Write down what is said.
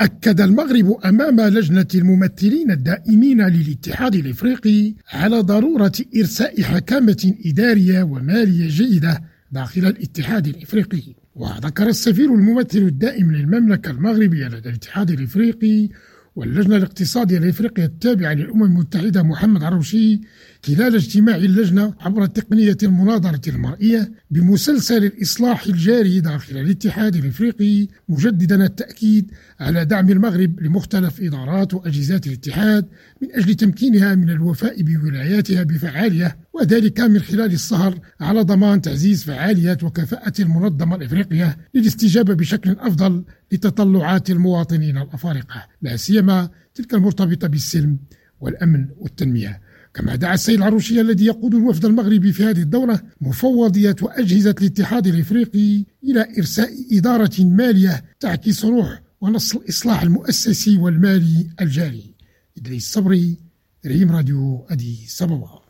أكد المغرب أمام لجنة الممثلين الدائمين للاتحاد الإفريقي على ضرورة إرساء حكامة إدارية ومالية جيدة داخل الاتحاد الإفريقي. وذكر السفير الممثل الدائم للمملكة المغربية لدى الاتحاد الإفريقي واللجنة الاقتصادية الإفريقية التابعة للأمم المتحدة محمد عروشي خلال اجتماع اللجنة عبر تقنية المناظرة المرئية بمسلسل الإصلاح الجاري داخل الاتحاد الإفريقي مجددا التأكيد على دعم المغرب لمختلف إدارات وأجهزات الاتحاد من أجل تمكينها من الوفاء بولاياتها بفعالية وذلك من خلال السهر على ضمان تعزيز فعالية وكفاءة المنظمة الإفريقية للاستجابة بشكل أفضل لتطلعات المواطنين الأفارقة لا سيما تلك المرتبطة بالسلم والأمن والتنمية. كما دعا السيد العروشي الذي يقود الوفد المغربي في هذه الدورة مفوضية وأجهزة الاتحاد الإفريقي إلى إرساء إدارة مالية تعكس روح ونص الإصلاح المؤسسي والمالي الجاري. إدريس صبري ريم راديو أدي سبوة